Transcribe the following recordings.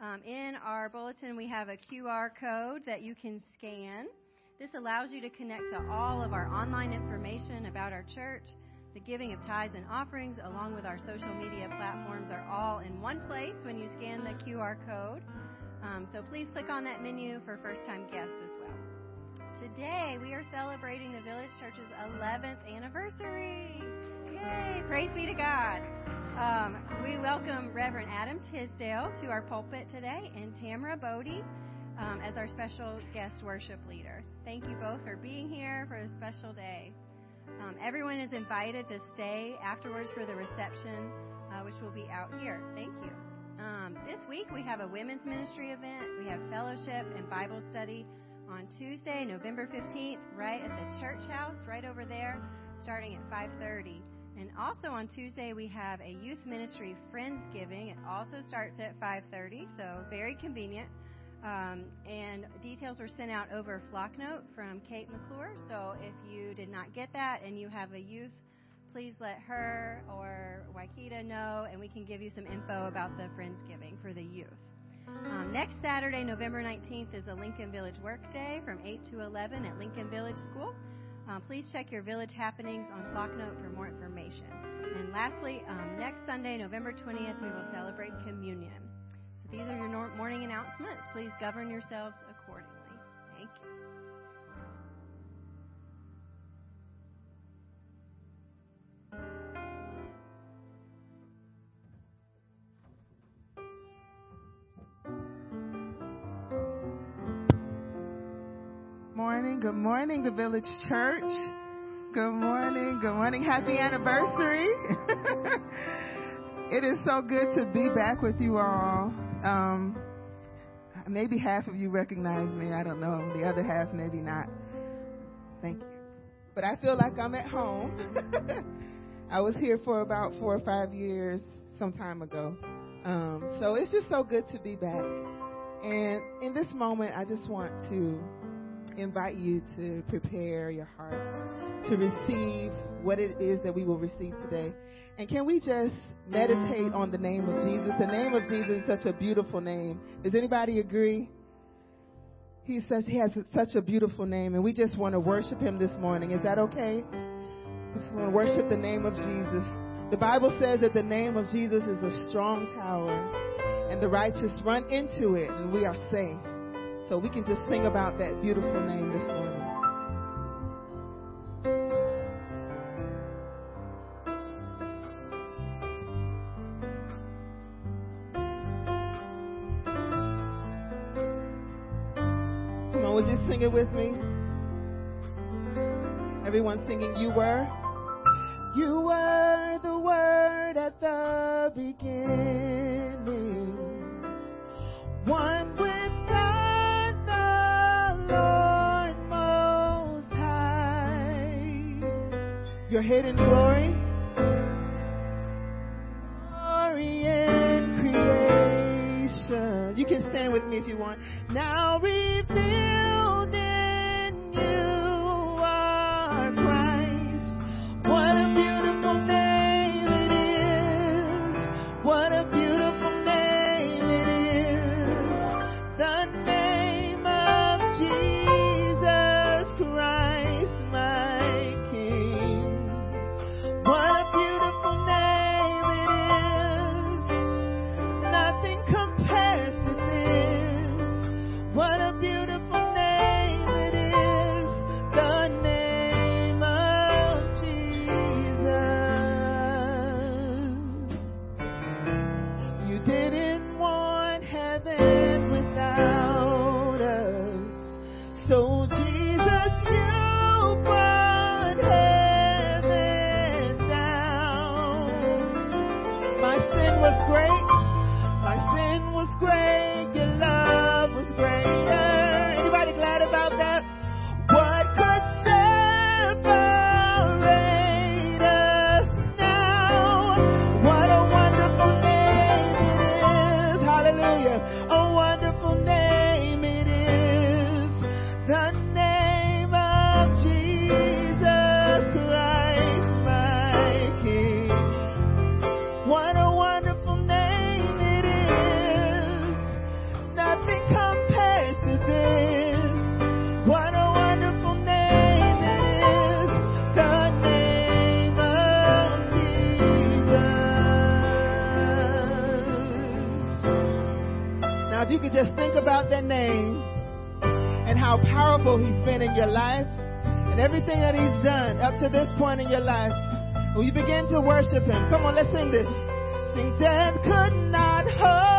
Um, in our bulletin, we have a QR code that you can scan. This allows you to connect to all of our online information about our church. The giving of tithes and offerings, along with our social media platforms, are all in one place when you scan the QR code. Um, so please click on that menu for first time guests as well. Today, we are celebrating the Village Church's 11th anniversary. Yay! Praise be to God. Um, we welcome Reverend Adam Tisdale to our pulpit today and Tamara Bodie um, as our special guest worship leader. Thank you both for being here for a special day. Um, everyone is invited to stay afterwards for the reception, uh, which will be out here. Thank you. Um, this week we have a women's ministry event. We have fellowship and Bible study on Tuesday, November 15th, right at the church house, right over there, starting at 5:30. And also on Tuesday we have a youth ministry friendsgiving. It also starts at 5:30, so very convenient. Um, and details were sent out over Flocknote from Kate McClure. So if you did not get that and you have a youth, please let her or Waikita know, and we can give you some info about the Friendsgiving for the youth. Um, next Saturday, November 19th, is a Lincoln Village Work Day from 8 to 11 at Lincoln Village School. Um, please check your village happenings on Flocknote for more information. And lastly, um, next Sunday, November 20th, we will celebrate communion. So these are your morning announcements. Please govern yourselves good morning, the Village Church. Good morning, good morning, happy anniversary. it is so good to be back with you all. Um, maybe half of you recognize me. I don't know. The other half, maybe not. Thank you. But I feel like I'm at home. I was here for about four or five years some time ago. Um, so it's just so good to be back. And in this moment, I just want to invite you to prepare your hearts to receive what it is that we will receive today. And can we just meditate on the name of Jesus? The name of Jesus is such a beautiful name. Does anybody agree? He says he has such a beautiful name, and we just want to worship him this morning. Is that okay? We just want to worship the name of Jesus. The Bible says that the name of Jesus is a strong tower, and the righteous run into it, and we are safe. So we can just sing about that beautiful name this morning. would you sing it with me? Everyone singing, You were. You were the word at the beginning. One Your hidden glory. Glory in creation. You can stand with me if you want. Now reveal. your life and everything that He's done up to this point in your life. Will you begin to worship Him? Come on, let's sing this. Sing, death could not hold.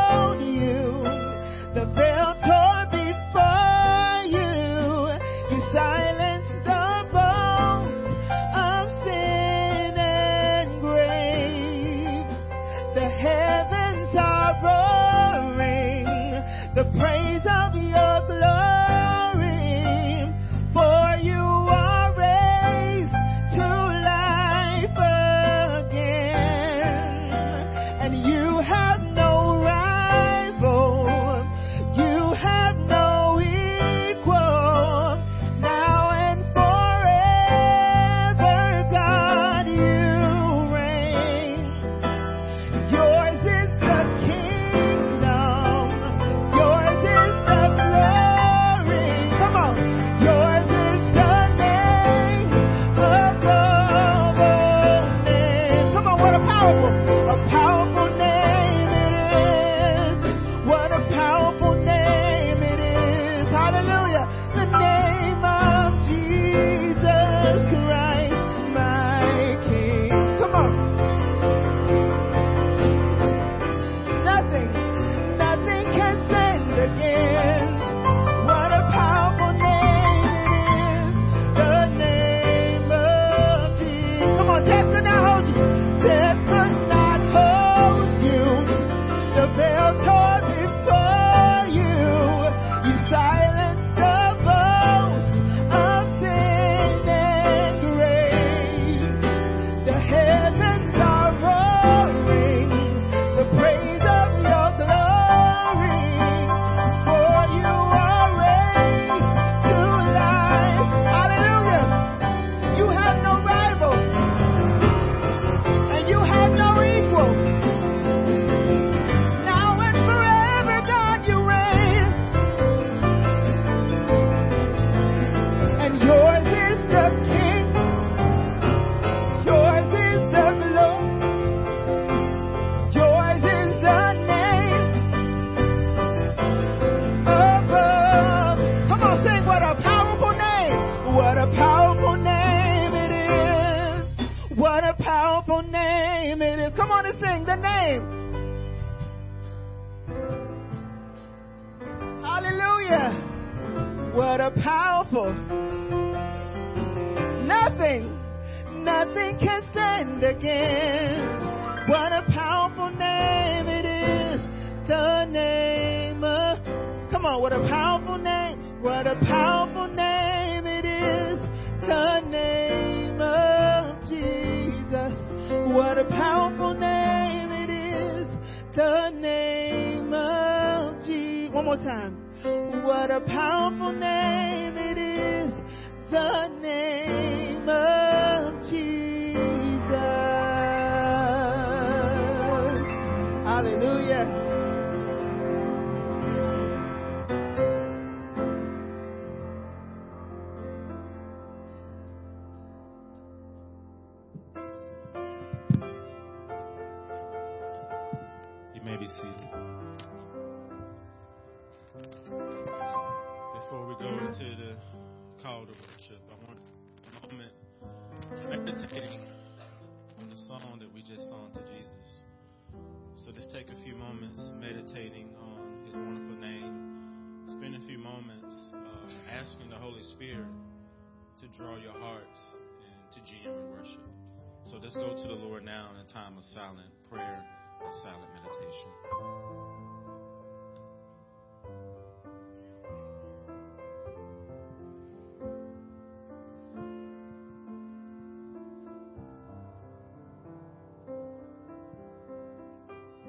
time of silent prayer a silent meditation.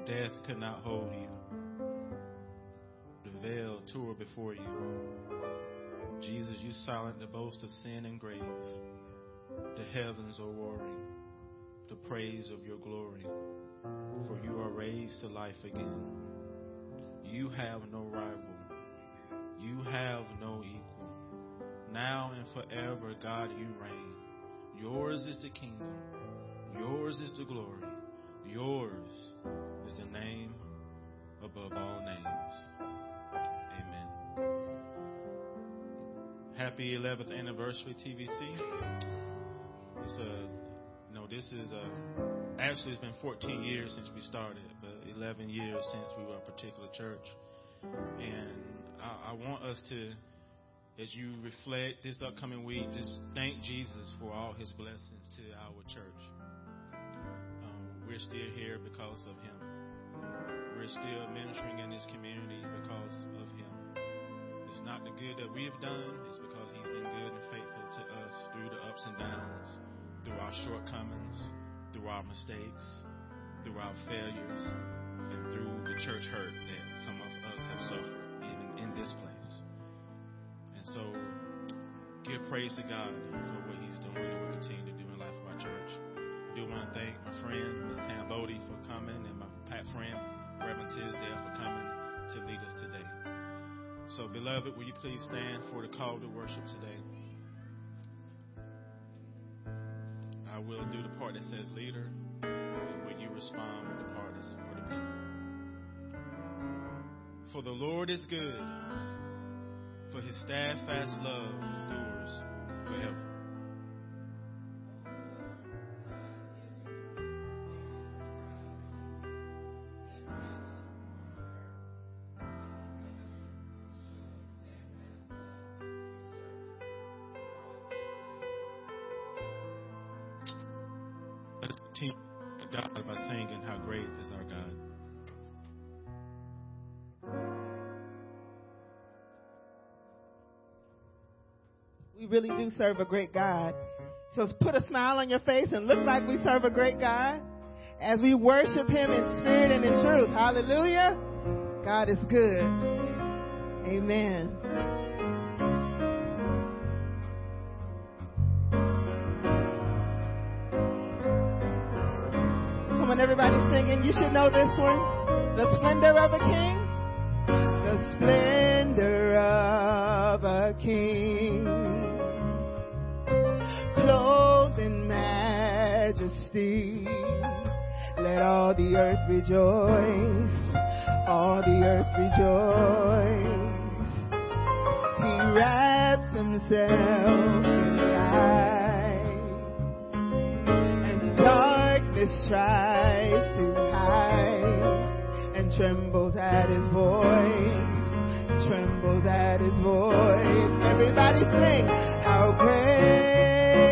death could not hold you. The veil tore before you. Jesus, you silent the boast of sin and grave. The heavens are roaring the praise of your glory. For you are raised to life again. You have no rival. You have no equal. Now and forever, God, you reign. Yours is the kingdom. Yours is the glory. Yours is the name above all names. Amen. Happy 11th anniversary, TVC. It's a this is a, actually it's been 14 years since we started, but 11 years since we were a particular church. And I, I want us to, as you reflect this upcoming week, just thank Jesus for all his blessings to our church. Um, we're still here because of him. We're still ministering in this community because of him. It's not the good that we have done, it's because he's been good and faithful to us through the ups and downs, through our shortcomings, through our mistakes, through our failures, and through the church hurt that some of us have suffered, even in this place. And so, give praise to God for what He's doing and will continue to do in life of our church. I do want to thank my friend, Ms. Tam for coming, and my Pat friend, Reverend Tisdale, for coming to lead us today. So, beloved, will you please stand for the call to worship today? I will do the part that says leader, and will you respond with the part that's for the people? For the Lord is good, for his steadfast love endures forever. We really do serve a great God. So put a smile on your face and look like we serve a great God as we worship Him in spirit and in truth. Hallelujah. God is good. Amen. Come on, everybody singing. You should know this one. The splendor of a king. The splendor of a king. Majesty. Let all the earth rejoice. All the earth rejoice. He wraps himself in light. And darkness tries to hide. And trembles at his voice. Trembles at his voice. Everybody sing. How great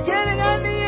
beginning and the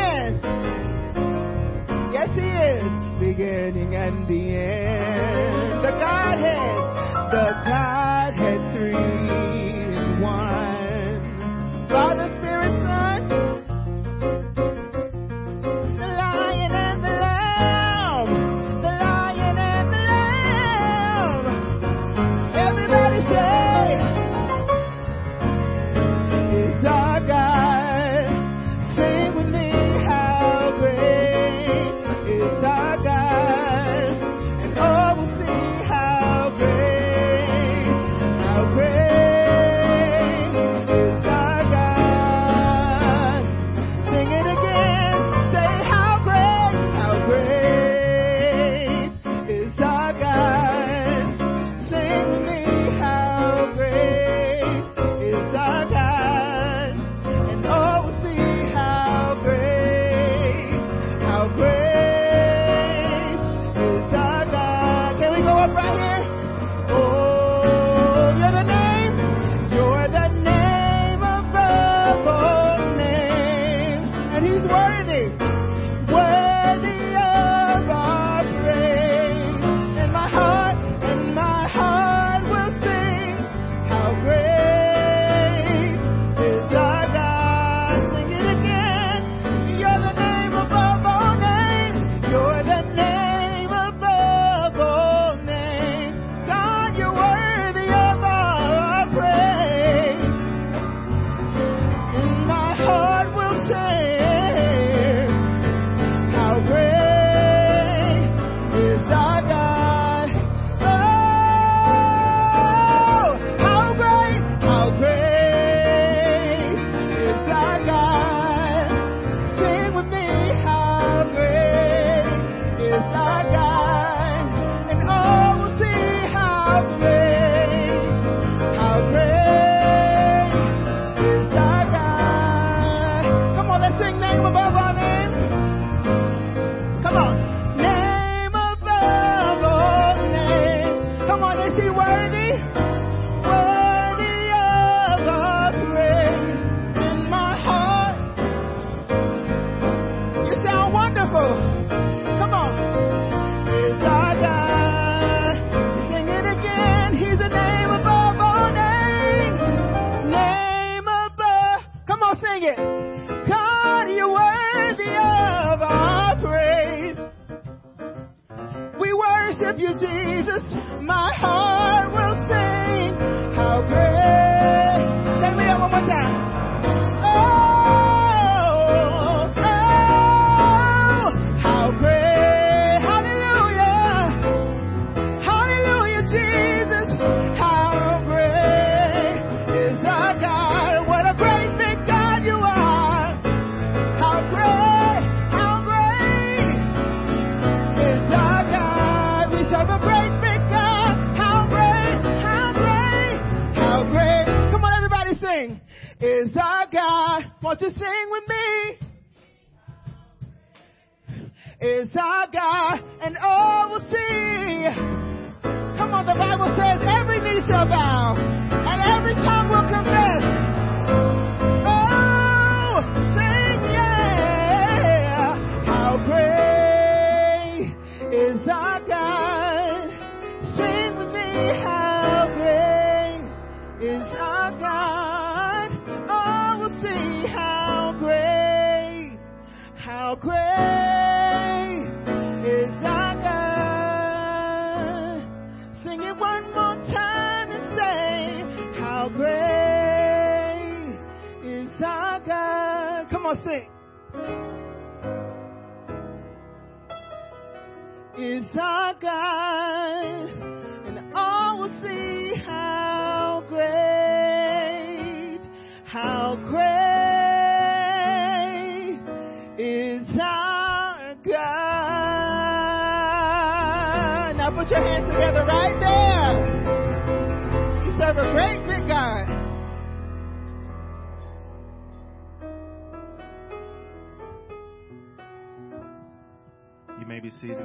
seated.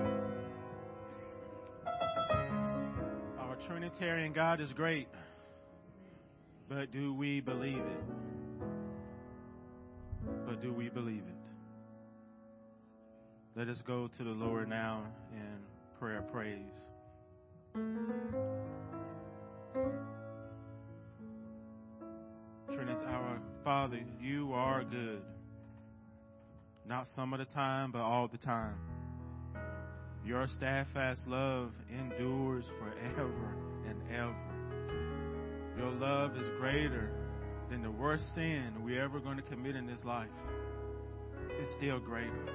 Our Trinitarian God is great, but do we believe it? But do we believe it? Let us go to the Lord now in prayer praise. Trinity, our Father, you are good. Not some of the time, but all the time. Your steadfast love endures forever and ever. Your love is greater than the worst sin we're ever going to commit in this life. It's still greater.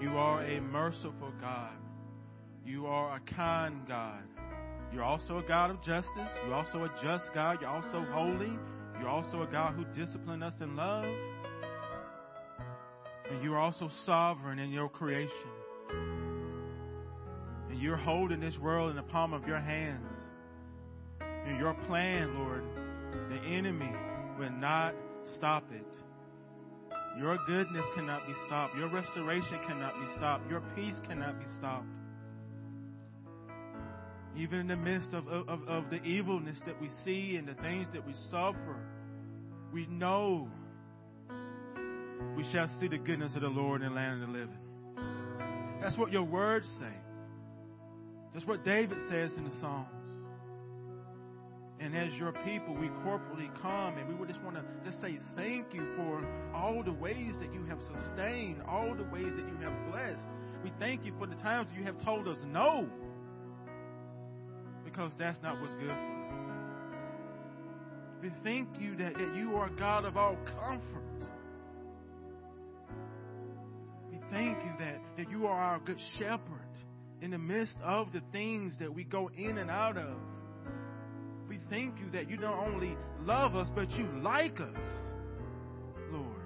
You are a merciful God. You are a kind God. You're also a God of justice. You're also a just God. You're also holy. You're also a God who disciplines us in love. And you are also sovereign in your creation. You're holding this world in the palm of your hands. And your plan, Lord, the enemy will not stop it. Your goodness cannot be stopped. Your restoration cannot be stopped. Your peace cannot be stopped. Even in the midst of, of, of the evilness that we see and the things that we suffer, we know we shall see the goodness of the Lord in the land of the living. That's what your words say. That's what David says in the Psalms. And as your people, we corporately come and we would just want to just say thank you for all the ways that you have sustained, all the ways that you have blessed. We thank you for the times you have told us no, because that's not what's good for us. We thank you that, that you are God of all comfort. We thank you that, that you are our good shepherd in the midst of the things that we go in and out of. We thank you that you not only love us, but you like us, Lord.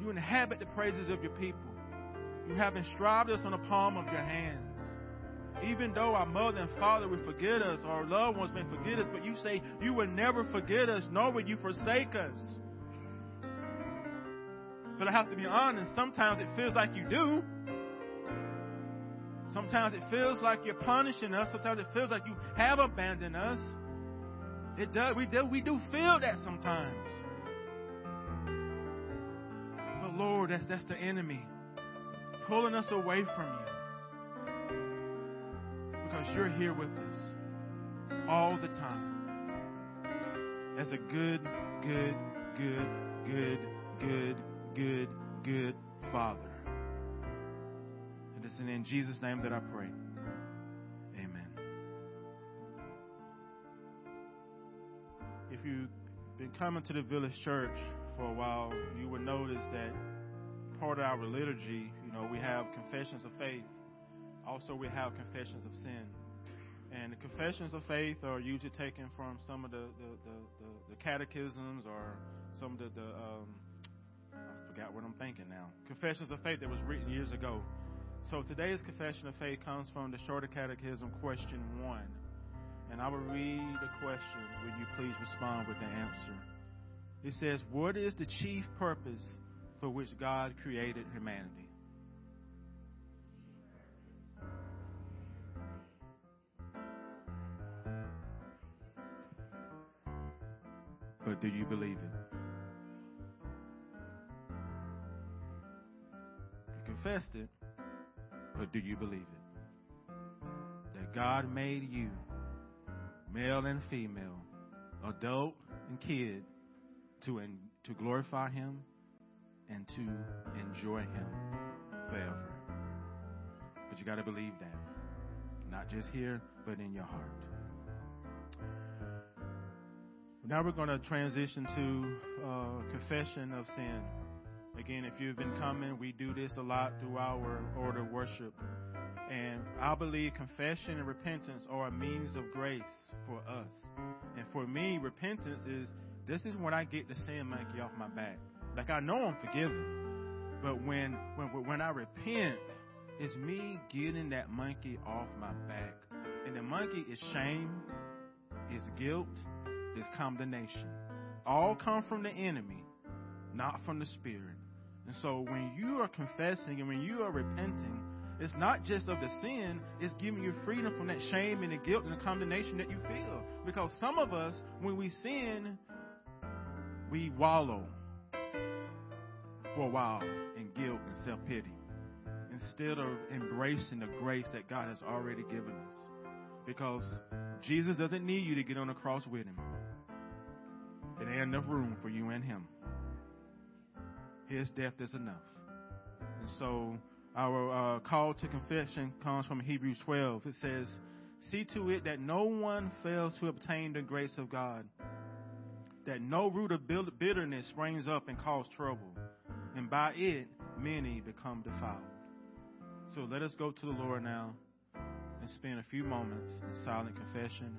You inhabit the praises of your people. You have inscribed us on the palm of your hands. Even though our mother and father will forget us, or our loved ones may forget us, but you say you will never forget us, nor will you forsake us. But I have to be honest, sometimes it feels like you do. Sometimes it feels like you're punishing us. Sometimes it feels like you have abandoned us. It does. We do. We do feel that sometimes. But Lord, that's that's the enemy pulling us away from you because you're here with us all the time as a good, good, good, good, good, good, good Father. It's in Jesus' name that I pray. Amen. If you've been coming to the village church for a while, you would notice that part of our liturgy, you know, we have confessions of faith. Also, we have confessions of sin. And the confessions of faith are usually taken from some of the, the, the, the, catechisms or some of the, the um, I forgot what I'm thinking now. Confessions of faith that was written years ago. So today's confession of faith comes from the Shorter Catechism, question one. And I will read the question. Will you please respond with the answer? It says, What is the chief purpose for which God created humanity? But do you believe it? You confessed it, but do you believe it? That God made you, male and female, adult and kid, to, in, to glorify Him and to enjoy Him forever. But you got to believe that. Not just here, but in your heart. Now we're going to transition to uh, confession of sin. Again, if you've been coming, we do this a lot through our order of worship. And I believe confession and repentance are a means of grace for us. And for me, repentance is this is when I get the sin monkey off my back. Like I know I'm forgiven, but when when when I repent, it's me getting that monkey off my back. And the monkey is shame, is guilt, is condemnation. All come from the enemy, not from the Spirit. And so when you are confessing and when you are repenting, it's not just of the sin, it's giving you freedom from that shame and the guilt and the condemnation that you feel. Because some of us, when we sin, we wallow for a while in guilt and self pity instead of embracing the grace that God has already given us. Because Jesus doesn't need you to get on the cross with him. It ain't enough room for you and him. His death is enough. And so our uh, call to confession comes from Hebrews 12. It says, See to it that no one fails to obtain the grace of God, that no root of bitterness springs up and cause trouble, and by it many become defiled. So let us go to the Lord now and spend a few moments in silent confession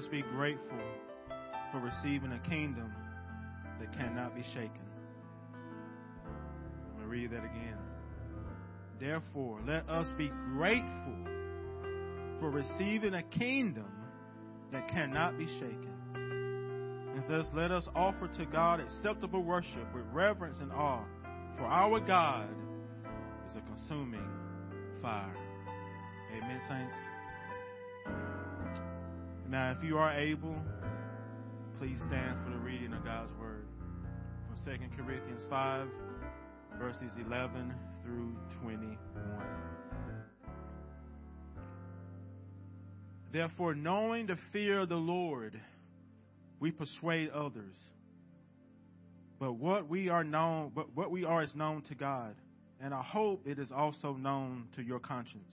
us be grateful for receiving a kingdom that cannot be shaken. Let me read that again. Therefore, let us be grateful for receiving a kingdom that cannot be shaken. And thus let us offer to God acceptable worship with reverence and awe, for our God is a consuming fire. Amen, saints. Now, if you are able, please stand for the reading of God's word from 2 Corinthians 5, verses 11 through 21. Therefore, knowing the fear of the Lord, we persuade others. But what we are known, but what we are is known to God, and I hope it is also known to your conscience.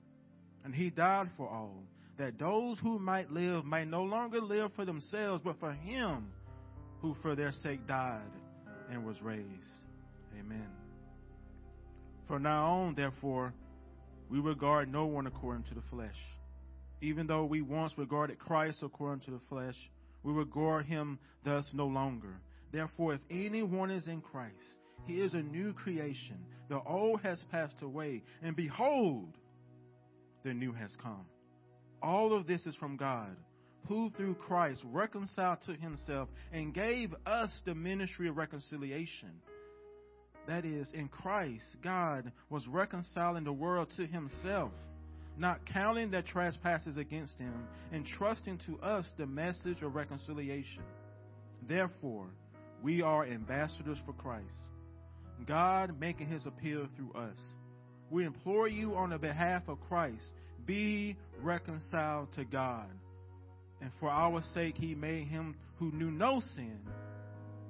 And he died for all, that those who might live might no longer live for themselves, but for him who for their sake died and was raised. Amen. From now on, therefore, we regard no one according to the flesh. Even though we once regarded Christ according to the flesh, we regard him thus no longer. Therefore, if anyone is in Christ, he is a new creation. The old has passed away, and behold, the new has come. All of this is from God, who through Christ reconciled to himself and gave us the ministry of reconciliation. That is, in Christ, God was reconciling the world to himself, not counting their trespasses against him, and trusting to us the message of reconciliation. Therefore, we are ambassadors for Christ, God making his appeal through us. We implore you on the behalf of Christ, be reconciled to God. And for our sake, he made him who knew no sin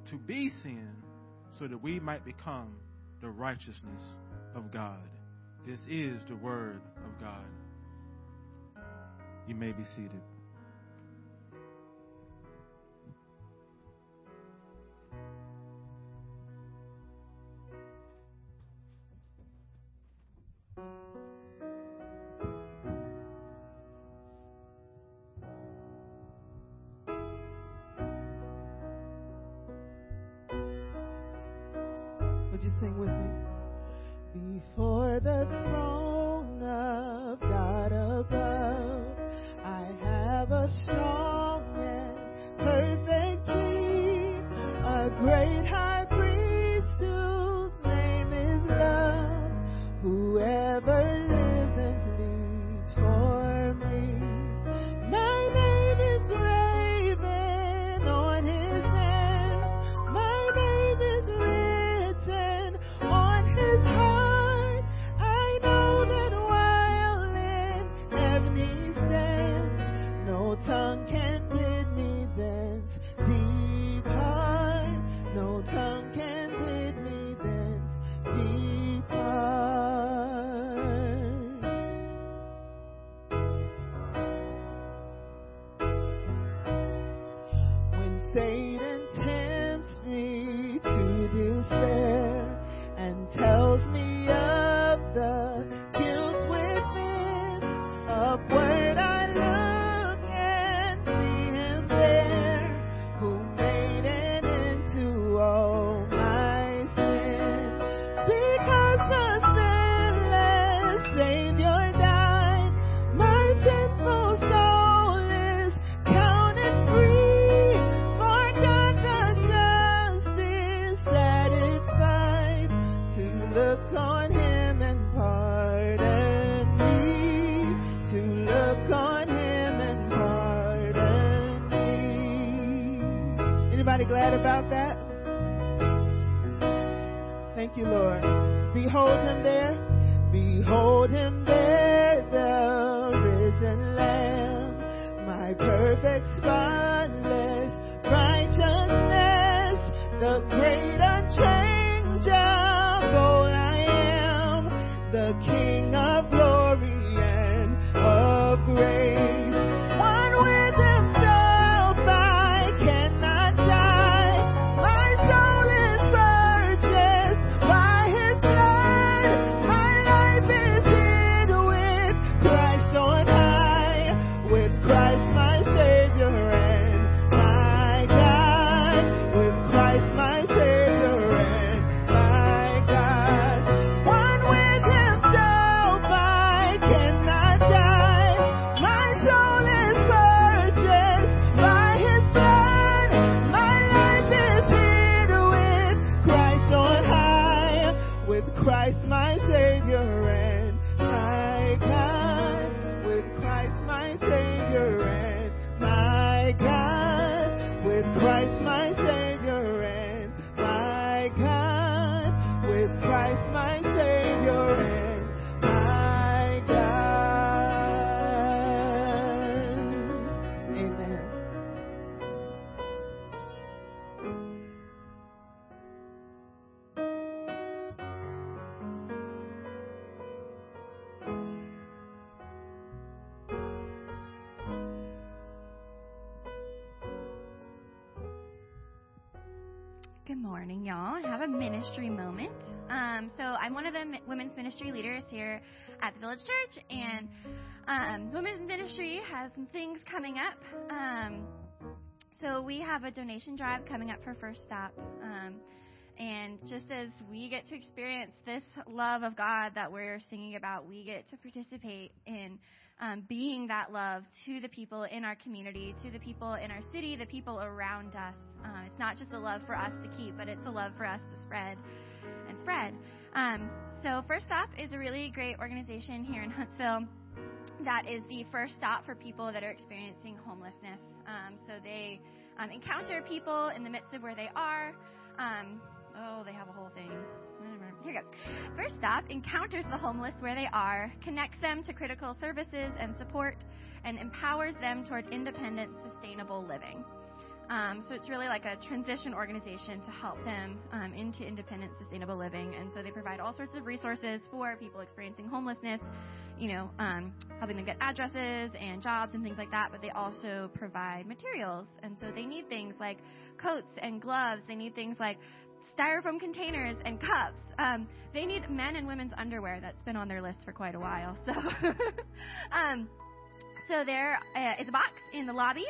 to be sin so that we might become the righteousness of God. This is the word of God. You may be seated. Morning, y'all. Have a ministry moment. Um, so I'm one of the women's ministry leaders here at the Village Church, and um, women's ministry has some things coming up. Um, so we have a donation drive coming up for First Stop. Um, just as we get to experience this love of God that we're singing about, we get to participate in um, being that love to the people in our community, to the people in our city, the people around us. Uh, it's not just a love for us to keep, but it's a love for us to spread and spread. Um, so, First Stop is a really great organization here in Huntsville that is the first stop for people that are experiencing homelessness. Um, so, they um, encounter people in the midst of where they are. Um, oh, they have a whole thing. Here we go. First Stop encounters the homeless where they are, connects them to critical services and support, and empowers them toward independent, sustainable living. Um, so it's really like a transition organization to help them um, into independent, sustainable living. And so they provide all sorts of resources for people experiencing homelessness, you know, um, helping them get addresses and jobs and things like that. But they also provide materials. And so they need things like coats and gloves. They need things like styrofoam containers and cups. Um, they need men and women's underwear. That's been on their list for quite a while. So, um, so there uh, is a box in the lobby,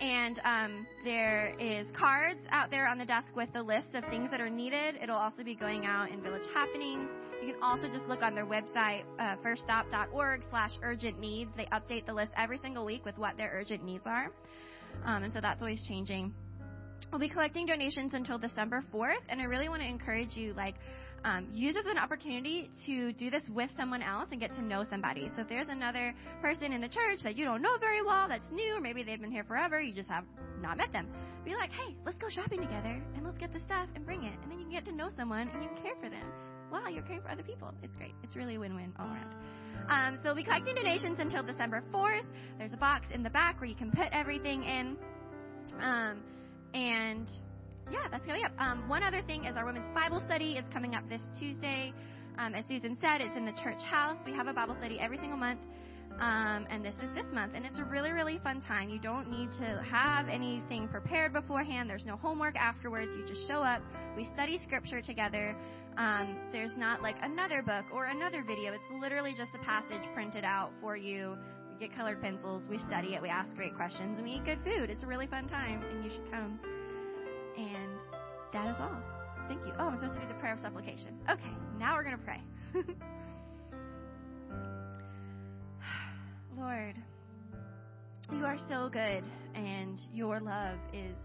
and um, there is cards out there on the desk with the list of things that are needed. It'll also be going out in Village Happenings. You can also just look on their website, uh, firststop.org slash urgent needs. They update the list every single week with what their urgent needs are. Um, and so that's always changing. We'll be collecting donations until December 4th, and I really want to encourage you, like, um, use this as an opportunity to do this with someone else and get to know somebody. So if there's another person in the church that you don't know very well, that's new, or maybe they've been here forever, you just have not met them, be like, hey, let's go shopping together and let's get the stuff and bring it, and then you can get to know someone and you can care for them. Wow, you're caring for other people. It's great. It's really a win-win all around. Um, so we'll be collecting donations until December 4th. There's a box in the back where you can put everything in. Um, and yeah, that's coming up. Um, one other thing is our women's Bible study is coming up this Tuesday. Um, as Susan said, it's in the church house. We have a Bible study every single month. Um, and this is this month, and it's a really, really fun time. You don't need to have anything prepared beforehand. There's no homework afterwards. You just show up. We study scripture together. Um, there's not like another book or another video. It's literally just a passage printed out for you get colored pencils, we study it, we ask great questions, and we eat good food. It's a really fun time, and you should come. And that is all. Thank you. Oh, I'm supposed to do the prayer of supplication. Okay, now we're going to pray. Lord, you are so good, and your love is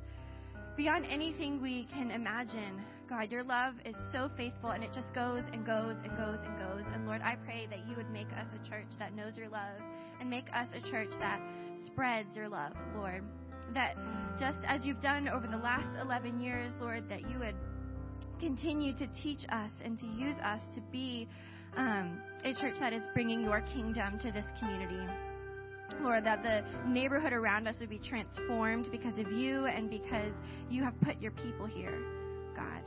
beyond anything we can imagine. God, your love is so faithful and it just goes and goes and goes and goes. And Lord, I pray that you would make us a church that knows your love and make us a church that spreads your love, Lord. That just as you've done over the last 11 years, Lord, that you would continue to teach us and to use us to be um, a church that is bringing your kingdom to this community. Lord, that the neighborhood around us would be transformed because of you and because you have put your people here, God.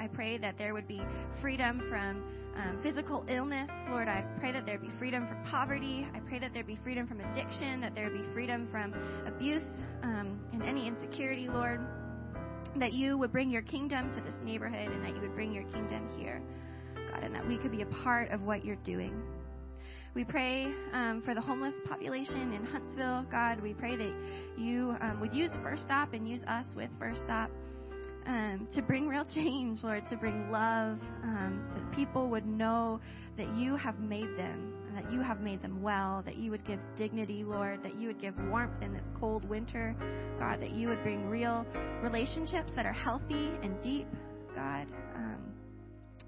I pray that there would be freedom from um, physical illness. Lord, I pray that there be freedom from poverty. I pray that there be freedom from addiction, that there be freedom from abuse um, and any insecurity, Lord. That you would bring your kingdom to this neighborhood and that you would bring your kingdom here, God, and that we could be a part of what you're doing. We pray um, for the homeless population in Huntsville, God. We pray that you um, would use First Stop and use us with First Stop um, to bring real change, Lord, to bring love, um, that people would know that you have made them, that you have made them well, that you would give dignity, Lord, that you would give warmth in this cold winter, God, that you would bring real relationships that are healthy and deep, God, um,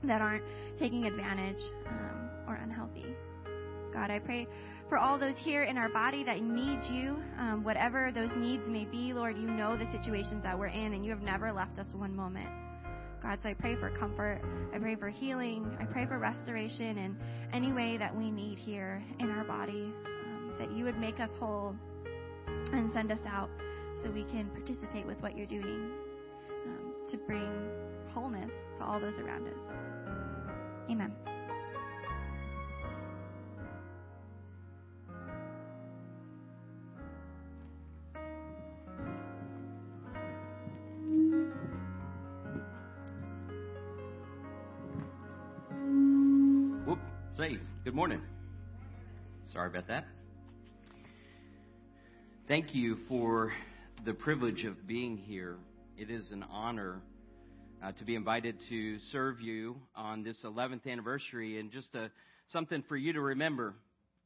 that aren't taking advantage um, or unhealthy. God, I pray for all those here in our body that need you, um, whatever those needs may be, Lord, you know the situations that we're in, and you have never left us one moment. God, so I pray for comfort. I pray for healing. I pray for restoration in any way that we need here in our body, um, that you would make us whole and send us out so we can participate with what you're doing um, to bring wholeness to all those around us. Amen. Whoop, say, good morning. Sorry about that. Thank you for the privilege of being here. It is an honor uh, to be invited to serve you on this 11th anniversary and just a, something for you to remember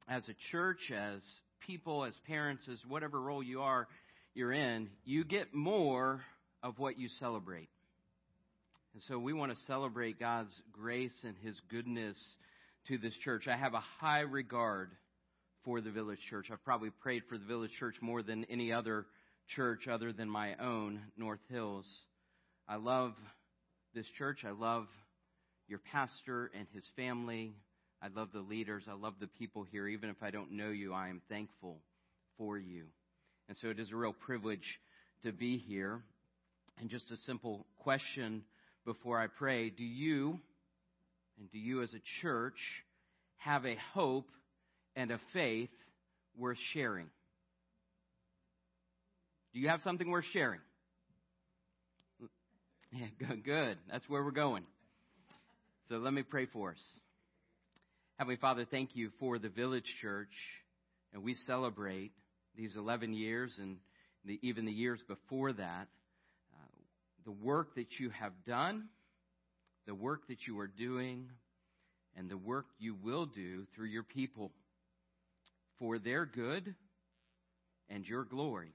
as a church, as people, as parents, as whatever role you are you're in, you get more of what you celebrate. And so we want to celebrate God's grace and His goodness to this church. I have a high regard for the Village Church. I've probably prayed for the Village Church more than any other church other than my own, North Hills. I love this church. I love your pastor and his family. I love the leaders. I love the people here. Even if I don't know you, I am thankful for you. And so it is a real privilege to be here. And just a simple question before I pray Do you and do you as a church have a hope and a faith worth sharing? Do you have something worth sharing? Yeah, good. That's where we're going. So let me pray for us. Heavenly Father, thank you for the Village Church, and we celebrate these 11 years and the, even the years before that. Uh, the work that you have done the work that you are doing and the work you will do through your people for their good and your glory.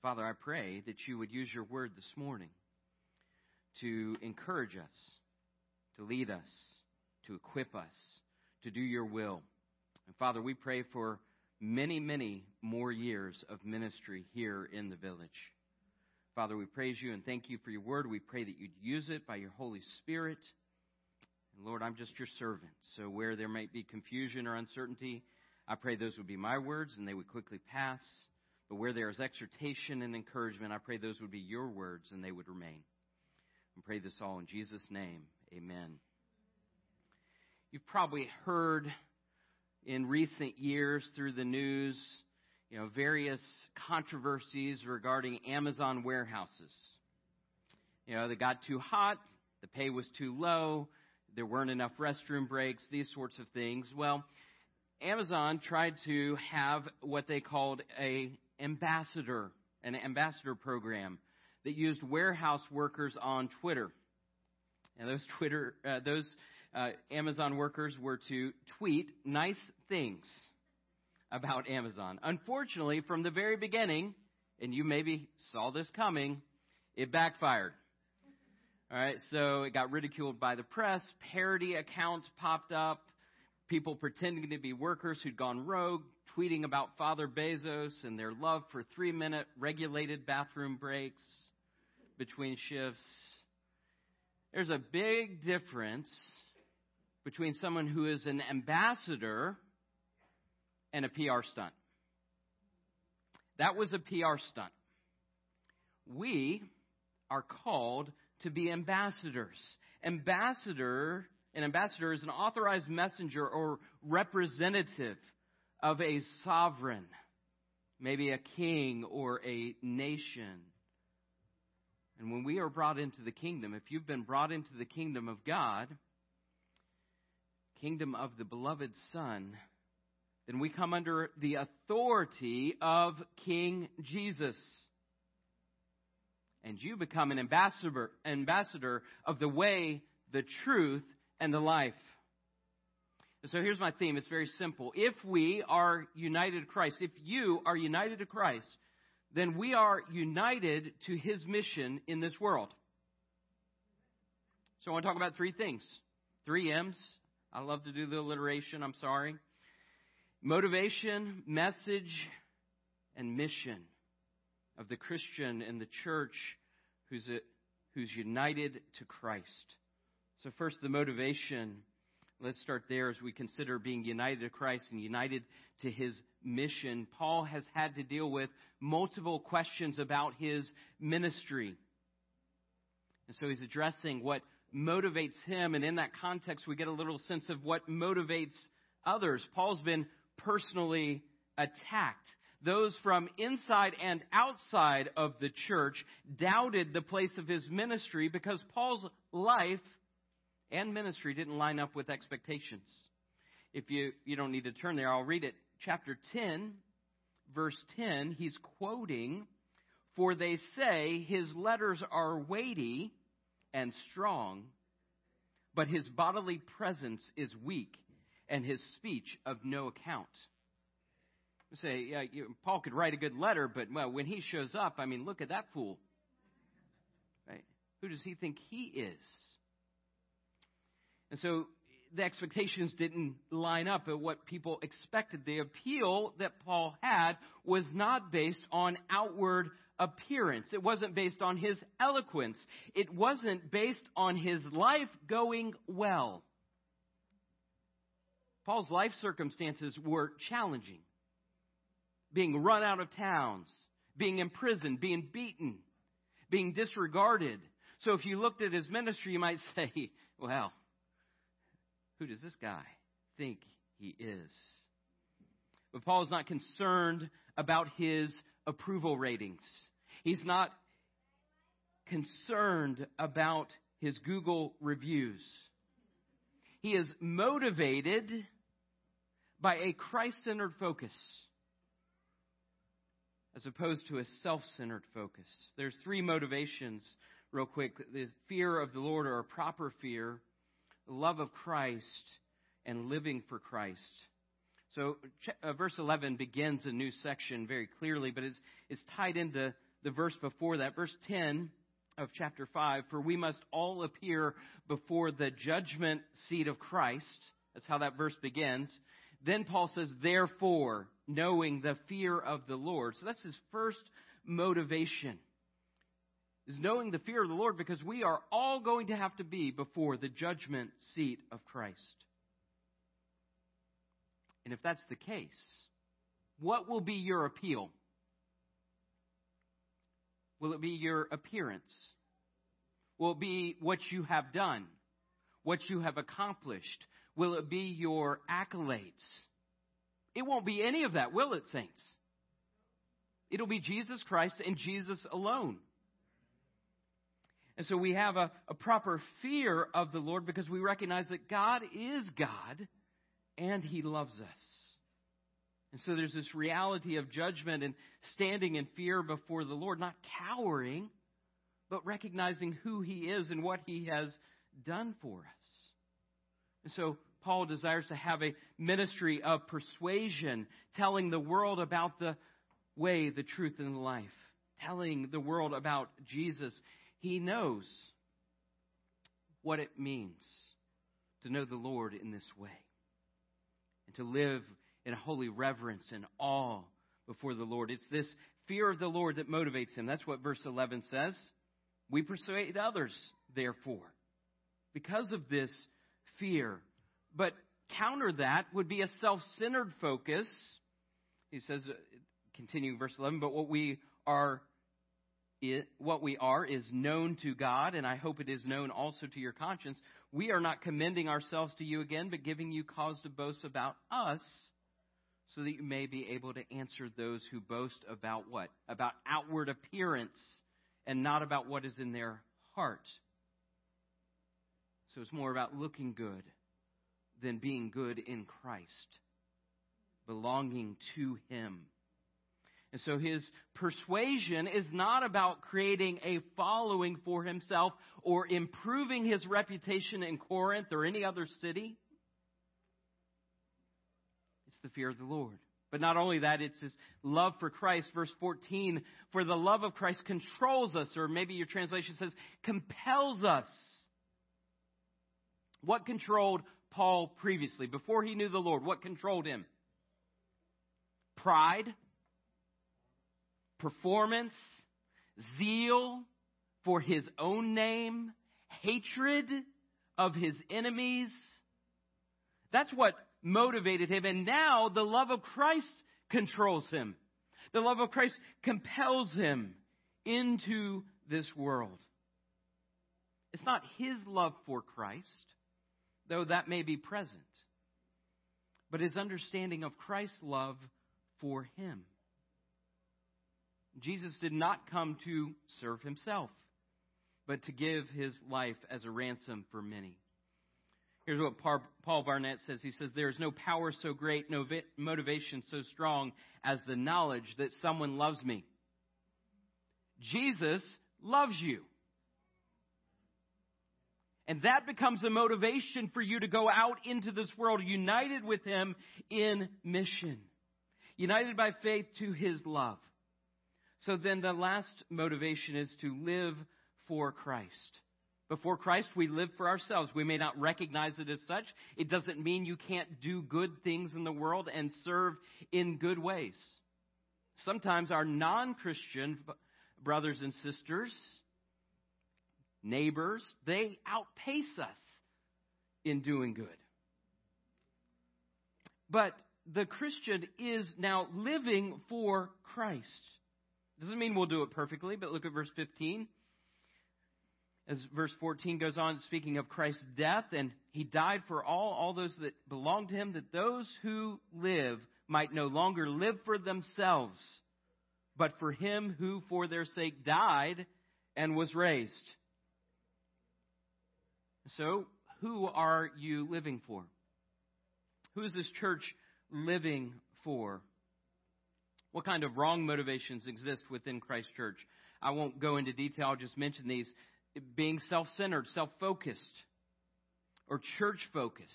Father, I pray that you would use your word this morning to encourage us, to lead us, to equip us, to do your will. And Father, we pray for many, many more years of ministry here in the village. Father, we praise you and thank you for your word. We pray that you'd use it by your Holy Spirit. And Lord, I'm just your servant. So where there might be confusion or uncertainty, I pray those would be my words and they would quickly pass. But where there is exhortation and encouragement, I pray those would be your words and they would remain. And pray this all in Jesus' name. Amen. You've probably heard in recent years through the news you know, various controversies regarding Amazon warehouses. You know, they got too hot, the pay was too low, there weren't enough restroom breaks, these sorts of things. Well, Amazon tried to have what they called a ambassador, an ambassador program that used warehouse workers on Twitter. And those Twitter, uh, those uh, Amazon workers were to tweet nice things about Amazon. Unfortunately, from the very beginning, and you maybe saw this coming, it backfired. All right, so it got ridiculed by the press. Parody accounts popped up. People pretending to be workers who'd gone rogue, tweeting about Father Bezos and their love for three minute regulated bathroom breaks between shifts. There's a big difference between someone who is an ambassador and a PR stunt. That was a PR stunt. We are called to be ambassadors. Ambassador, an ambassador is an authorized messenger or representative of a sovereign, maybe a king or a nation. And when we are brought into the kingdom, if you've been brought into the kingdom of God, kingdom of the beloved Son, then we come under the authority of King Jesus. And you become an ambassador, ambassador of the way, the truth, and the life. And so here's my theme. It's very simple. If we are united to Christ, if you are united to Christ, then we are united to his mission in this world. So I want to talk about three things. Three M's. I love to do the alliteration. I'm sorry. Motivation, message, and mission of the Christian and the church who's, a, who's united to Christ. So, first, the motivation. Let's start there as we consider being united to Christ and united to his mission. Paul has had to deal with multiple questions about his ministry. And so he's addressing what motivates him, and in that context, we get a little sense of what motivates others. Paul's been personally attacked. Those from inside and outside of the church doubted the place of his ministry because Paul's life and ministry didn't line up with expectations. If you, you don't need to turn there, I'll read it. Chapter 10, verse 10, he's quoting, For they say his letters are weighty and strong, but his bodily presence is weak, and his speech of no account. You say, yeah, you, Paul could write a good letter, but well, when he shows up, I mean, look at that fool. Right? Who does he think he is? And so the expectations didn't line up at what people expected. The appeal that Paul had was not based on outward appearance. It wasn't based on his eloquence. It wasn't based on his life going well. Paul's life circumstances were challenging. Being run out of towns, being imprisoned, being beaten, being disregarded. So if you looked at his ministry, you might say, well, who does this guy think he is? But Paul is not concerned about his approval ratings. He's not concerned about his Google reviews. He is motivated by a Christ centered focus as opposed to a self centered focus. There's three motivations, real quick the fear of the Lord or a proper fear, the love of Christ, and living for Christ. So, uh, verse 11 begins a new section very clearly, but it's, it's tied into the verse before that. Verse 10 of chapter 5 For we must all appear before the judgment seat of Christ. That's how that verse begins. Then Paul says, Therefore, knowing the fear of the Lord. So that's his first motivation. Is knowing the fear of the Lord because we are all going to have to be before the judgment seat of Christ. And if that's the case, what will be your appeal? Will it be your appearance? Will it be what you have done? What you have accomplished? Will it be your accolades? It won't be any of that, will it, saints? It'll be Jesus Christ and Jesus alone. And so we have a, a proper fear of the Lord because we recognize that God is God and He loves us. And so there's this reality of judgment and standing in fear before the Lord, not cowering, but recognizing who He is and what He has done for us. And so Paul desires to have a ministry of persuasion, telling the world about the way, the truth, and the life, telling the world about Jesus. He knows what it means to know the Lord in this way to live in holy reverence and awe before the Lord. It's this fear of the Lord that motivates him. That's what verse 11 says. We persuade others, therefore, because of this fear but counter that would be a self centered focus. He says, uh, continuing verse 11, but what we are. It, what we are is known to God, and I hope it is known also to your conscience. We are not commending ourselves to you again, but giving you cause to boast about us, so that you may be able to answer those who boast about what? About outward appearance, and not about what is in their heart. So it's more about looking good than being good in Christ, belonging to Him. And so his persuasion is not about creating a following for himself or improving his reputation in Corinth or any other city. It's the fear of the Lord. But not only that, it's his love for Christ. Verse 14, for the love of Christ controls us, or maybe your translation says compels us. What controlled Paul previously, before he knew the Lord, what controlled him? Pride, performance, zeal for his own name, hatred of his enemies. That's what motivated him. And now the love of Christ controls him. The love of Christ compels him into this world. It's not his love for Christ though that may be present, but his understanding of Christ's love for him. Jesus did not come to serve himself, but to give his life as a ransom for many. Here's what Paul Barnett says. He says, There is no power so great, no motivation so strong as the knowledge that someone loves me. Jesus loves you. And that becomes a motivation for you to go out into this world united with Him in mission, united by faith to His love. So then the last motivation is to live for Christ. Before Christ, we live for ourselves. We may not recognize it as such. It doesn't mean you can't do good things in the world and serve in good ways. Sometimes our non Christian brothers and sisters neighbors, they outpace us in doing good. But the Christian is now living for Christ. Doesn't mean we'll do it perfectly, but look at verse 15. As verse 14 goes on, speaking of Christ's death, and he died for all, all those that belong to him, that those who live might no longer live for themselves, but for him who for their sake died and was raised. So, who are you living for? Who is this church living for? What kind of wrong motivations exist within Christ Church? I won't go into detail, I'll just mention these. Being self centered, self focused, or church focused,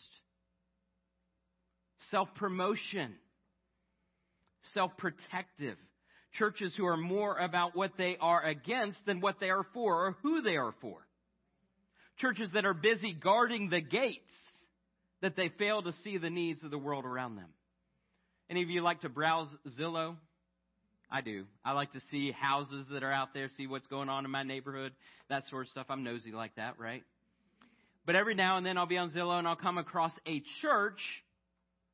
self promotion, self protective. Churches who are more about what they are against than what they are for or who they are for churches that are busy guarding the gates that they fail to see the needs of the world around them. Any of you like to browse Zillow? I do. I like to see houses that are out there, see what's going on in my neighborhood, that sort of stuff. I'm nosy like that, right? But every now and then I'll be on Zillow and I'll come across a church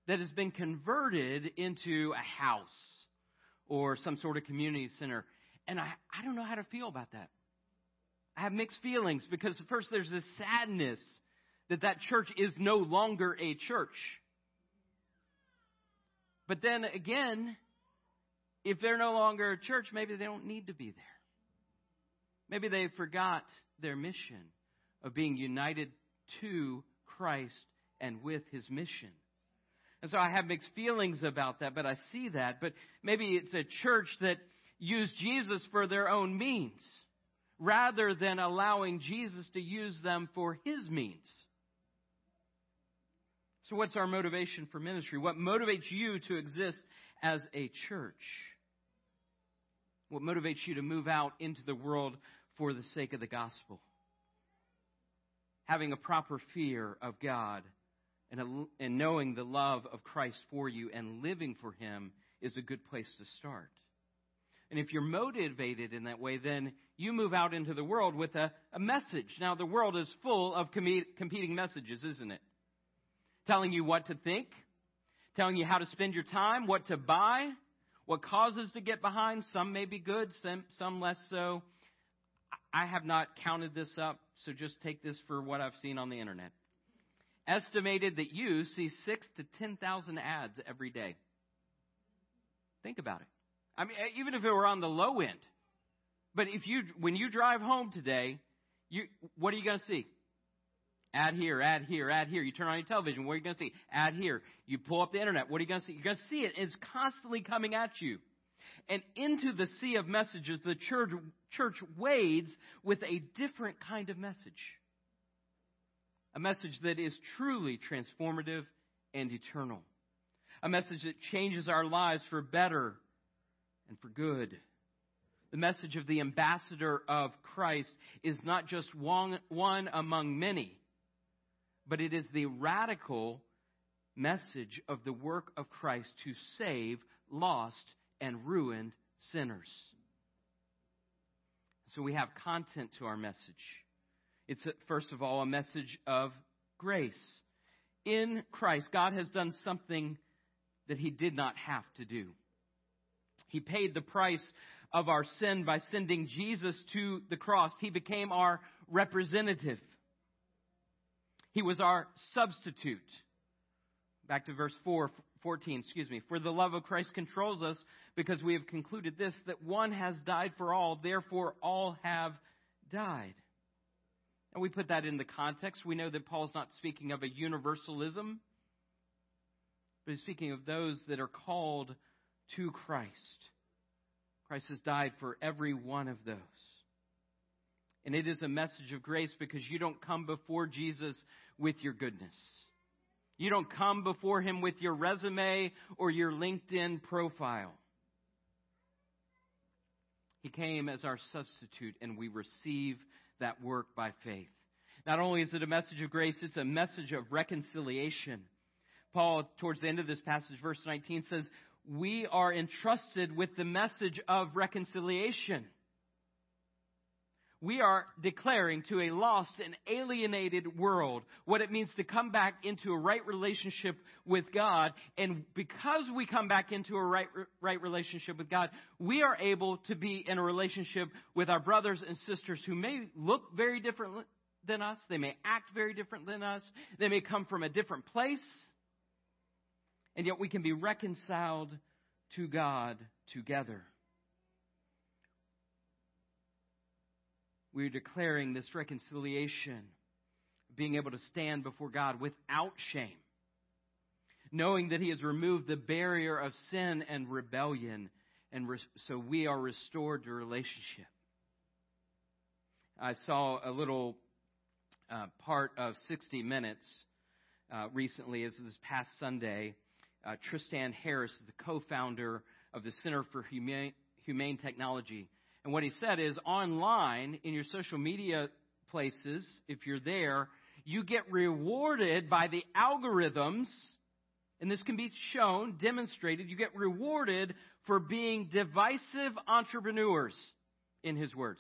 that has been converted into a house or some sort of community center. And I, I don't know how to feel about that. I have mixed feelings because first there's this sadness that that church is no longer a church. But then again, if they're no longer a church, maybe they don't need to be there. Maybe they forgot their mission of being united to Christ and with his mission. And so I have mixed feelings about that, but I see that. But maybe it's a church that used Jesus for their own means rather than allowing Jesus to use them for his means. So, what's our motivation for ministry? What motivates you to exist as a church? What motivates you to move out into the world for the sake of the gospel? Having a proper fear of God and, a, and knowing the love of Christ for you and living for Him is a good place to start. And if you're motivated in that way, then you move out into the world with a, a message. Now, the world is full of com- competing messages, isn't it? Telling you what to think, telling you how to spend your time, what to buy, what causes to get behind. Some may be good, some, some less so. I have not counted this up, so just take this for what I've seen on the internet. Estimated that you see six to 10,000 ads every day. Think about it. I mean, even if it were on the low end. But if you, when you drive home today, you, what are you going to see? Ad here, ad here, ad here. You turn on your television, what are you going to see? Ad here. You pull up the internet, what are you going to see? You're going to see it. It's constantly coming at you. And into the sea of messages, the church, church wades with a different kind of message. A message that is truly transformative and eternal. A message that changes our lives for better and for good. The message of the ambassador of Christ is not just one, one among many, but it is the radical message of the work of Christ to save lost and ruined sinners. So we have content to our message. It's, first of all, a message of grace. In Christ, God has done something that he did not have to do. He paid the price of our sin by sending Jesus to the cross. He became our representative. He was our substitute. Back to verse 4, 14, excuse me. For the love of Christ controls us because we have concluded this, that one has died for all, therefore all have died. And we put that in the context. We know that Paul's not speaking of a universalism, but he's speaking of those that are called to Christ. Christ has died for every one of those. And it is a message of grace because you don't come before Jesus with your goodness. You don't come before him with your resume or your LinkedIn profile. He came as our substitute, and we receive that work by faith. Not only is it a message of grace, it's a message of reconciliation. Paul, towards the end of this passage, verse 19, says, We are entrusted with the message of reconciliation we are declaring to a lost and alienated world what it means to come back into a right relationship with God. And because we come back into a right, right relationship with God, we are able to be in a relationship with our brothers and sisters who may look very different than us. They may act very different than us. They may come from a different place. And yet we can be reconciled to God together. We're declaring this reconciliation, being able to stand before God without shame, knowing that He has removed the barrier of sin and rebellion, and re- so we are restored to relationship. I saw a little uh, part of 60 Minutes uh, recently, as this past Sunday. Uh, Tristan Harris, is the co founder of the Center for Humane, Humane Technology, and what he said is online, in your social media places, if you're there, you get rewarded by the algorithms, and this can be shown, demonstrated, you get rewarded for being divisive entrepreneurs, in his words.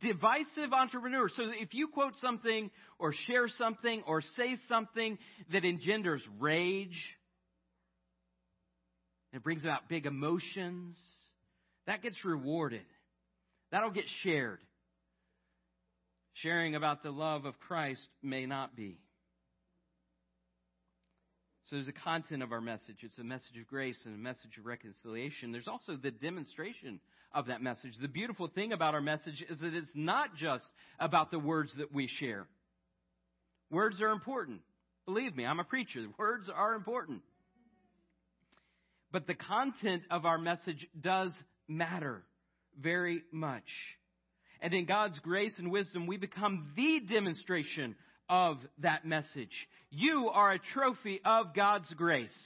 Divisive entrepreneurs. So if you quote something or share something or say something that engenders rage, it brings about big emotions, that gets rewarded. That'll get shared. Sharing about the love of Christ may not be. So there's a content of our message. It's a message of grace and a message of reconciliation. There's also the demonstration of that message. The beautiful thing about our message is that it's not just about the words that we share. Words are important. Believe me, I'm a preacher. Words are important. But the content of our message does matter very much. And in God's grace and wisdom, we become the demonstration of that message. You are a trophy of God's grace.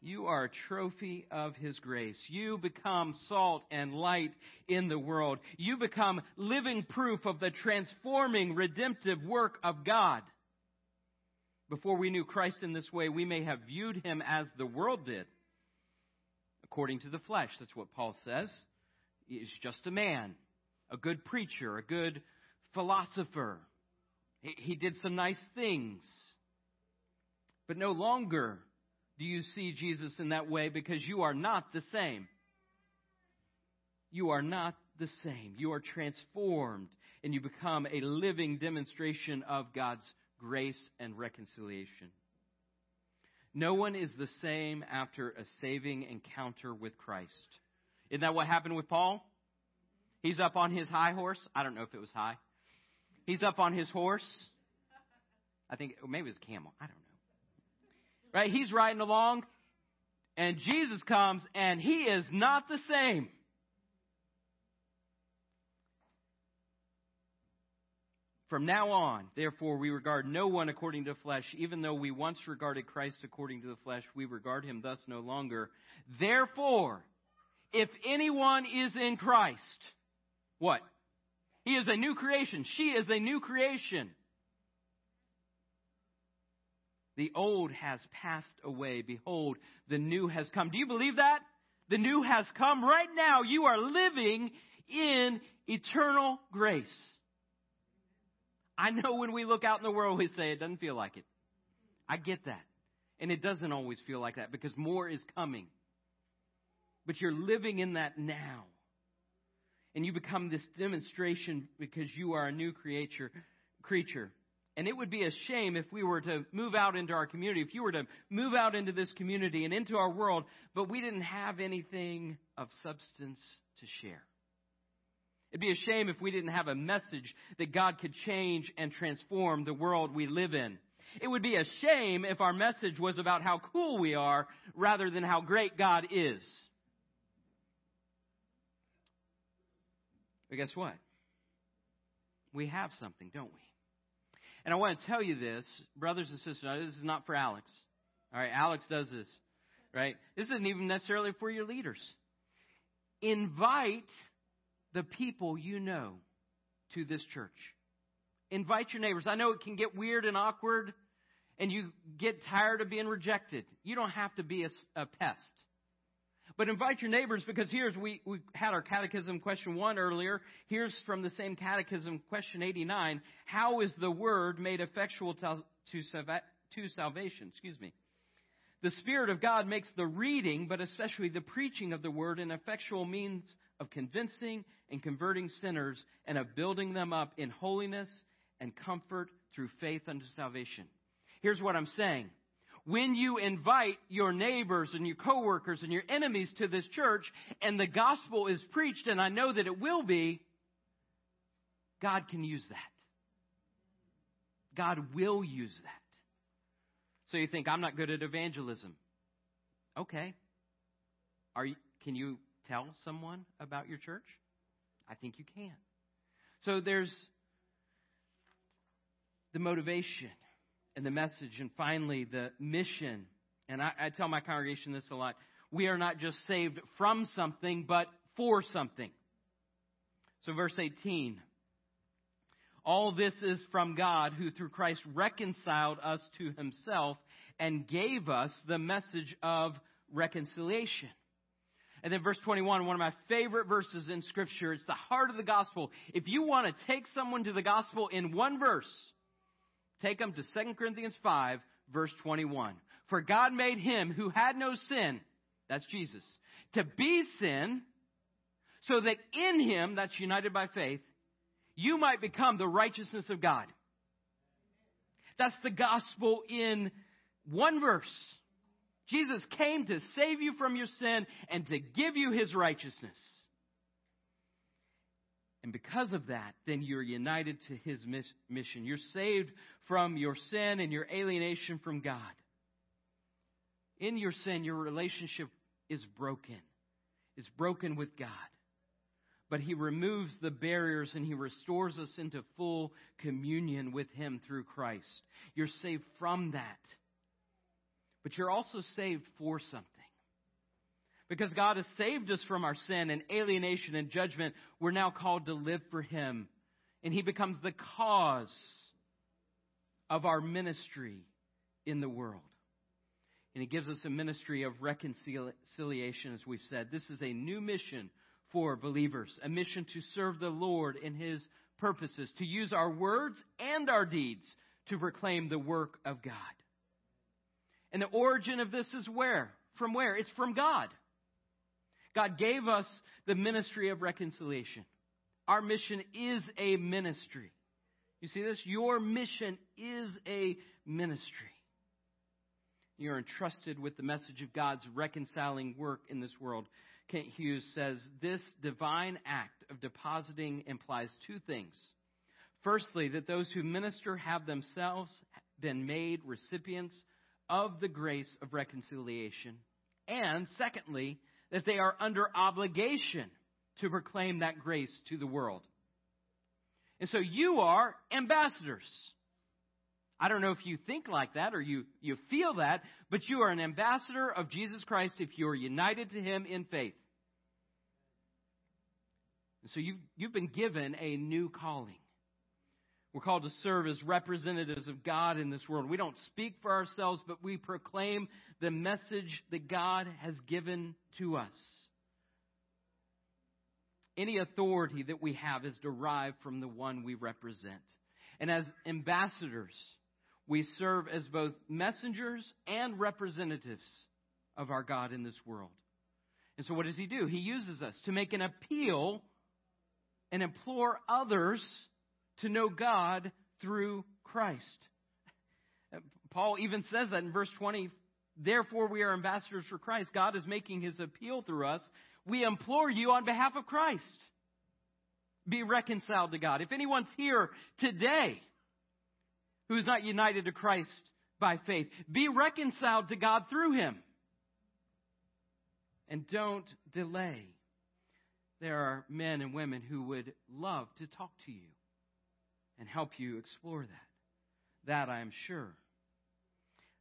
You are a trophy of His grace. You become salt and light in the world. You become living proof of the transforming, redemptive work of God. Before we knew Christ in this way, we may have viewed him as the world did, according to the flesh. That's what Paul says. He's just a man, a good preacher, a good philosopher. He did some nice things. But no longer do you see Jesus in that way because you are not the same. You are not the same. You are transformed and you become a living demonstration of God's grace, and reconciliation. No one is the same after a saving encounter with Christ. Isn't that what happened with Paul? He's up on his high horse. I don't know if it was high. He's up on his horse. I think maybe it was a camel. I don't know. Right? He's riding along, and Jesus comes, and he is not the same. From now on, therefore, we regard no one according to flesh, even though we once regarded Christ according to the flesh, we regard him thus no longer. Therefore, if anyone is in Christ, what? He is a new creation. She is a new creation. The old has passed away. Behold, the new has come. Do you believe that? The new has come. Right now, you are living in eternal grace. I know when we look out in the world, we say it doesn't feel like it. I get that. And it doesn't always feel like that because more is coming. But you're living in that now. And you become this demonstration because you are a new creature, creature. And it would be a shame if we were to move out into our community, if you were to move out into this community and into our world, but we didn't have anything of substance to share. It'd be a shame if we didn't have a message that God could change and transform the world we live in. It would be a shame if our message was about how cool we are rather than how great God is. But guess what? We have something, don't we? And I want to tell you this, brothers and sisters, this is not for Alex. All right, Alex does this, right? This isn't even necessarily for your leaders. Invite the people you know to this church. Invite your neighbors. I know it can get weird and awkward, and you get tired of being rejected. You don't have to be a, a pest. But invite your neighbors because here's, we, we had our catechism question one earlier. Here's from the same catechism question 89. How is the word made effectual to, to, to salvation? Excuse me. The Spirit of God makes the reading, but especially the preaching of the word, an effectual means of convincing and converting sinners and of building them up in holiness and comfort through faith unto salvation. Here's what I'm saying. When you invite your neighbors and your coworkers and your enemies to this church and the gospel is preached, and I know that it will be, God can use that. God will use that. So you think, I'm not good at evangelism. Okay. Are you, can you tell someone about your church? I think you can. So there's the motivation and the message, and finally the mission. And I, I tell my congregation this a lot. We are not just saved from something, but for something. So, verse 18. All this is from God, who through Christ reconciled us to himself and gave us the message of reconciliation. And then verse 21, one of my favorite verses in Scripture. It's the heart of the gospel. If you want to take someone to the gospel in one verse, take them to 2 Corinthians 5, verse 21. For God made him who had no sin, that's Jesus, to be sin, so that in him, that's united by faith, you might become the righteousness of God. That's the gospel in one verse. Jesus came to save you from your sin and to give you his righteousness. And because of that, then you're united to his mission. You're saved from your sin and your alienation from God. In your sin, your relationship is broken. It's broken with God. But he removes the barriers and he restores us into full communion with him through Christ. You're saved from that. But you're also saved for something. Because God has saved us from our sin and alienation and judgment, we're now called to live for Him. And He becomes the cause of our ministry in the world. And He gives us a ministry of reconciliation, as we've said. This is a new mission for believers, a mission to serve the Lord in His purposes, to use our words and our deeds to proclaim the work of God. And the origin of this is where? From where? It's from God. God gave us the ministry of reconciliation. Our mission is a ministry. You see this? Your mission is a ministry. You're entrusted with the message of God's reconciling work in this world. Kent Hughes says this divine act of depositing implies two things. Firstly, that those who minister have themselves been made recipients of the grace of reconciliation. And secondly, that they are under obligation to proclaim that grace to the world. And so you are ambassadors. I don't know if you think like that or you, you feel that, but you are an ambassador of Jesus Christ if you are united to Him in faith. And so you've, you've been given a new calling. We're called to serve as representatives of God in this world. We don't speak for ourselves, but we proclaim the message that God has given to us. Any authority that we have is derived from the one we represent. And as ambassadors, we serve as both messengers and representatives of our God in this world. And so, what does He do? He uses us to make an appeal and implore others to know God through Christ. Paul even says that in verse 20. Therefore, we are ambassadors for Christ. God is making his appeal through us. We implore you on behalf of Christ. be reconciled to God. If anyone's here today who's not united to Christ by faith, be reconciled to God through him. And don't delay. There are men and women who would love to talk to you and help you explore that. That I am sure.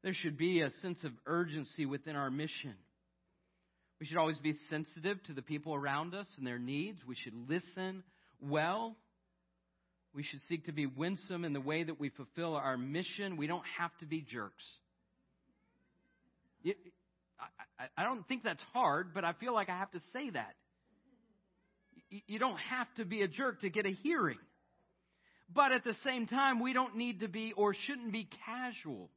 There should be a sense of urgency within our mission. We should always be sensitive to the people around us and their needs. We should listen well. We should seek to be winsome in the way that we fulfill our mission. We don't have to be jerks. I don't think that's hard, but I feel like I have to say that. You don't have to be a jerk to get a hearing. But at the same time, we don't need to be or shouldn't be casual.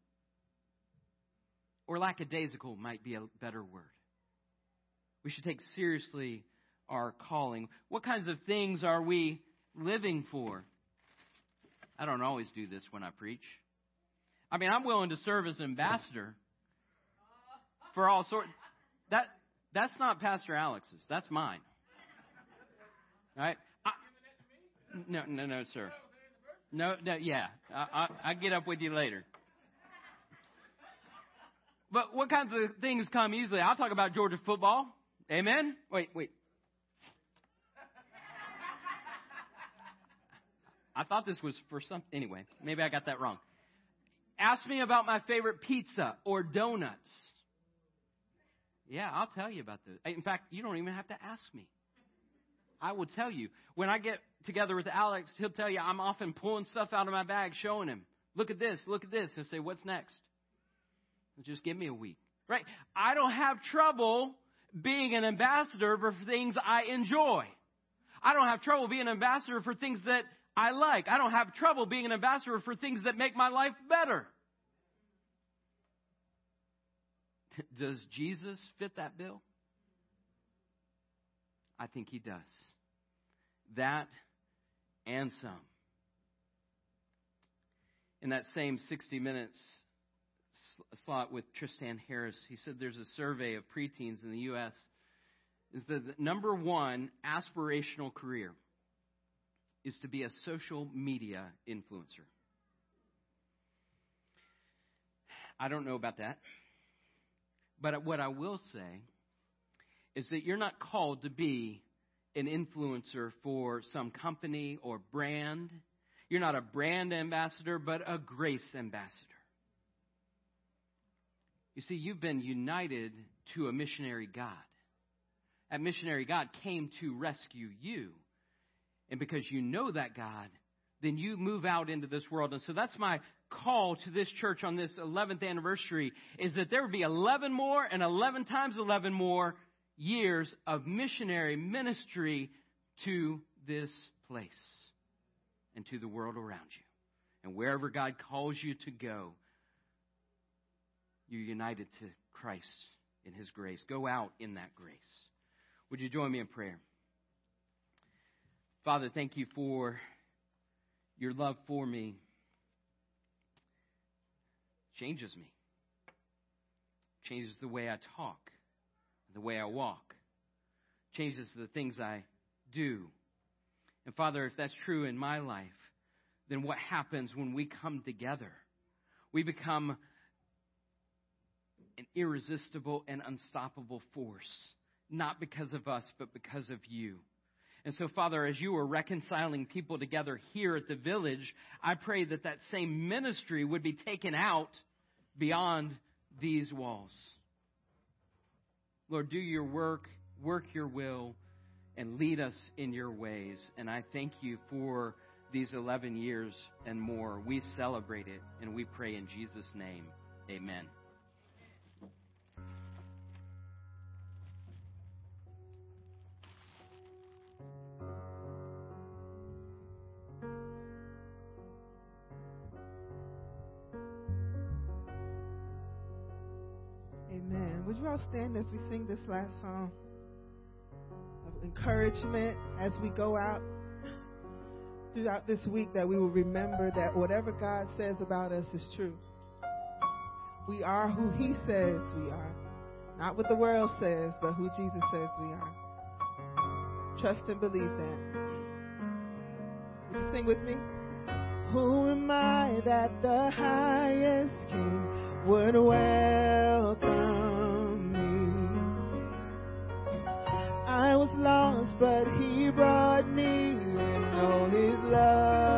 Or lackadaisical might be a better word. We should take seriously our calling. What kinds of things are we living for? I don't always do this when I preach. I mean, I'm willing to serve as ambassador for all sorts. That that's not Pastor Alex's. That's mine. All right? I, no, no, no, sir. No, no, yeah. I, I, I get up with you later. But what kinds of things come easily? I'll talk about Georgia football. Amen? Wait, wait. I thought this was for some. Anyway, maybe I got that wrong. Ask me about my favorite pizza or donuts. Yeah, I'll tell you about those. In fact, you don't even have to ask me. I will tell you. When I get together with Alex, he'll tell you I'm often pulling stuff out of my bag, showing him. Look at this, look at this, and say, What's next? Just give me a week. Right? I don't have trouble being an ambassador for things I enjoy. I don't have trouble being an ambassador for things that I like. I don't have trouble being an ambassador for things that make my life better. Does Jesus fit that bill? I think he does. That and some. In that same 60 minutes slot with Tristan Harris, he said there's a survey of preteens in the U.S. is that the number one aspirational career is to be a social media influencer. I don't know about that. But what I will say is that you're not called to be an influencer for some company or brand. You're not a brand ambassador, but a grace ambassador. You see, you've been united to a missionary God. That missionary God came to rescue you. And because you know that God, then you move out into this world. And so that's my call to this church on this 11th anniversary is that there would be 11 more and 11 times 11 more years of missionary ministry to this place and to the world around you. And wherever God calls you to go, you're united to Christ in His grace. Go out in that grace. Would you join me in prayer? Father, thank you for your love for me changes me, changes the way I talk, the way I walk, changes the things I do. And Father, if that's true in my life, then what happens when we come together? We become an irresistible and unstoppable force, not because of us, but because of you. And so, Father, as you are reconciling people together here at the village, I pray that that same ministry would be taken out beyond these walls. Lord, do your work, work your will, and lead us in your ways. And I thank you for these 11 years and more. We celebrate it, and we pray in Jesus' name. Amen. all stand as we sing this last song of encouragement as we go out throughout this week that we will remember that whatever God says about us is true. We are who He says we are, not what the world says, but who Jesus says we are. Trust and believe that. Would you sing with me? Who am I that the highest King would welcome? was lost, but he brought me in. Oh, his love.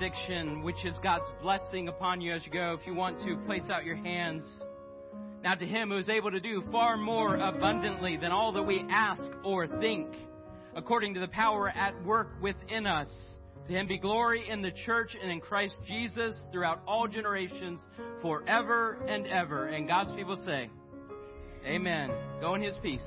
Benediction, which is God's blessing upon you as you go. If you want to, place out your hands. Now to him who is able to do far more abundantly than all that we ask or think, according to the power at work within us. To him be glory in the church and in Christ Jesus throughout all generations, forever and ever. And God's people say, Amen. Go in his peace.